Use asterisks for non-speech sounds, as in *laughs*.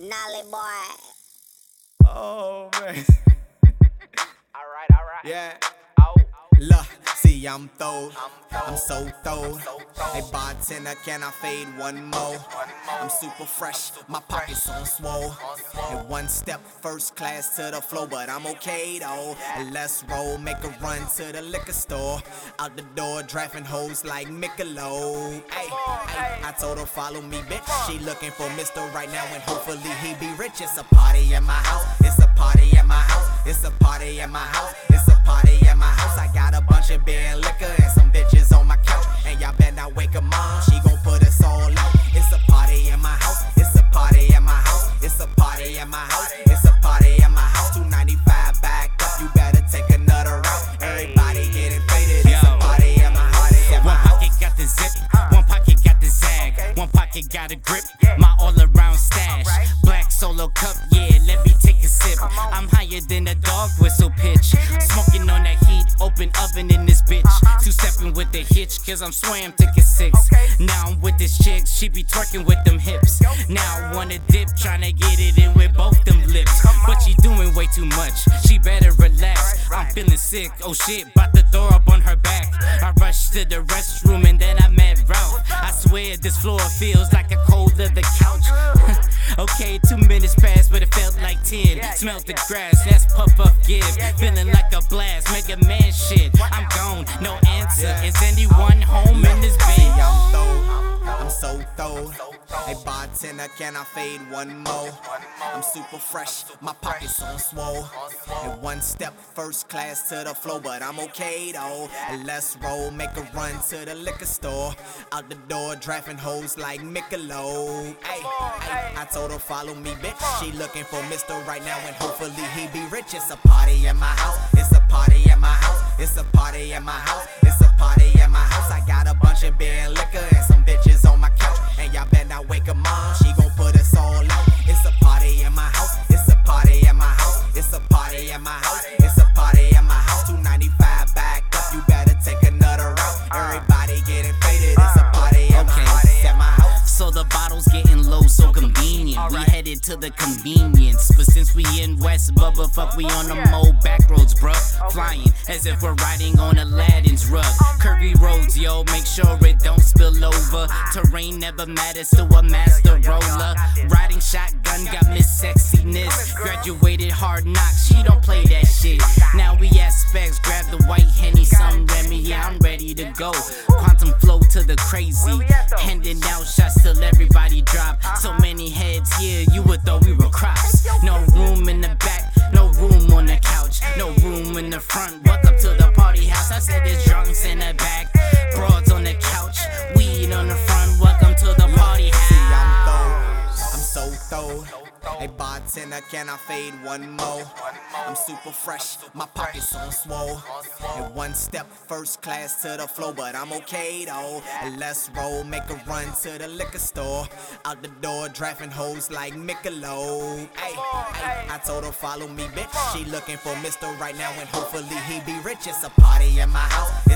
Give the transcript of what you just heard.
Nolly boy. Oh man. *laughs* *laughs* Alright, alright. Yeah. Oh, Look, see, I'm throwed. I'm so throwed. Hey, bartender, can I fade one more? I'm super fresh, my pockets on swole. And one step first class to the floor, but I'm okay though. And let's roll, make a run to the liquor store. Out the door, drafting hoes like Michelob. Hey, hey, I told her follow me, bitch. She looking for Mr. right now, and hopefully he be rich. It's a party at my house. It's a party at my house. It's a party at my house. It's a party beer and liquor a grip, my all around stash. Black solo cup, yeah, let me take a sip. I'm higher than a dog whistle pitch. Smoking on that heat, open oven in this bitch. Two stepping with the hitch, cause I'm swam ticket six. Now I'm with this chick, she be twerking with them hips. Now I wanna dip, tryna get it in with both them lips. But she doing way too much, she better relax. I'm feeling sick, oh shit, bout to throw up on her back. I rush to the restroom and then I met Ralph. I swear this floor feels like a cold leather couch. *laughs* okay, two minutes passed, but it felt like ten. Smelled the grass, that's puff up give. Feeling like a blast, make a man shit. I'm gone, no answer. Is anyone home in this Hey, bartender, can I fade one more? I'm super fresh, my pockets on swole. And one step first class to the floor, but I'm okay though. Let's roll, make a run to the liquor store. Out the door, drafting hoes like Michelob. Hey, hey, I told her follow me, bitch. She looking for Mr. right now, and hopefully he be rich. It's a party at my house. It's a party at my house. It's a party at my house. She gon' put us all out. It's a party at my house. It's a party at my house. It's a party at my house. It's a party at my house. 295 back up. You better take another route. Everybody getting faded. It's a party at my Okay. house. At my house. So the bottle's getting low, so convenient. We headed to the convenience. But since we in West Bubba, fuck, we on the oh, old back roads, bruh. Flying as if we're riding on Aladdin's rug. Curvy roads, yo, make sure it don't spill over. Terrain never matters to a master roller. Riding shotgun got miss sexiness. Graduated hard knocks, she don't play that shit. Now we at Spec's, grab the white henny, some Remy, yeah, I'm ready to go. Quantum flow to the crazy. Handing out shots till everybody drop. So many heads here, you would thought we were crops. No room in the back, no room on the couch, bartender, can I fade one more? I'm super fresh, my pockets on swole. And one step first class to the floor, but I'm okay though. And let's roll, make a run to the liquor store. Out the door, drafting hoes like Michelob. Hey, I told her follow me, bitch. She looking for Mr. right now, and hopefully he be rich. It's a party at my house.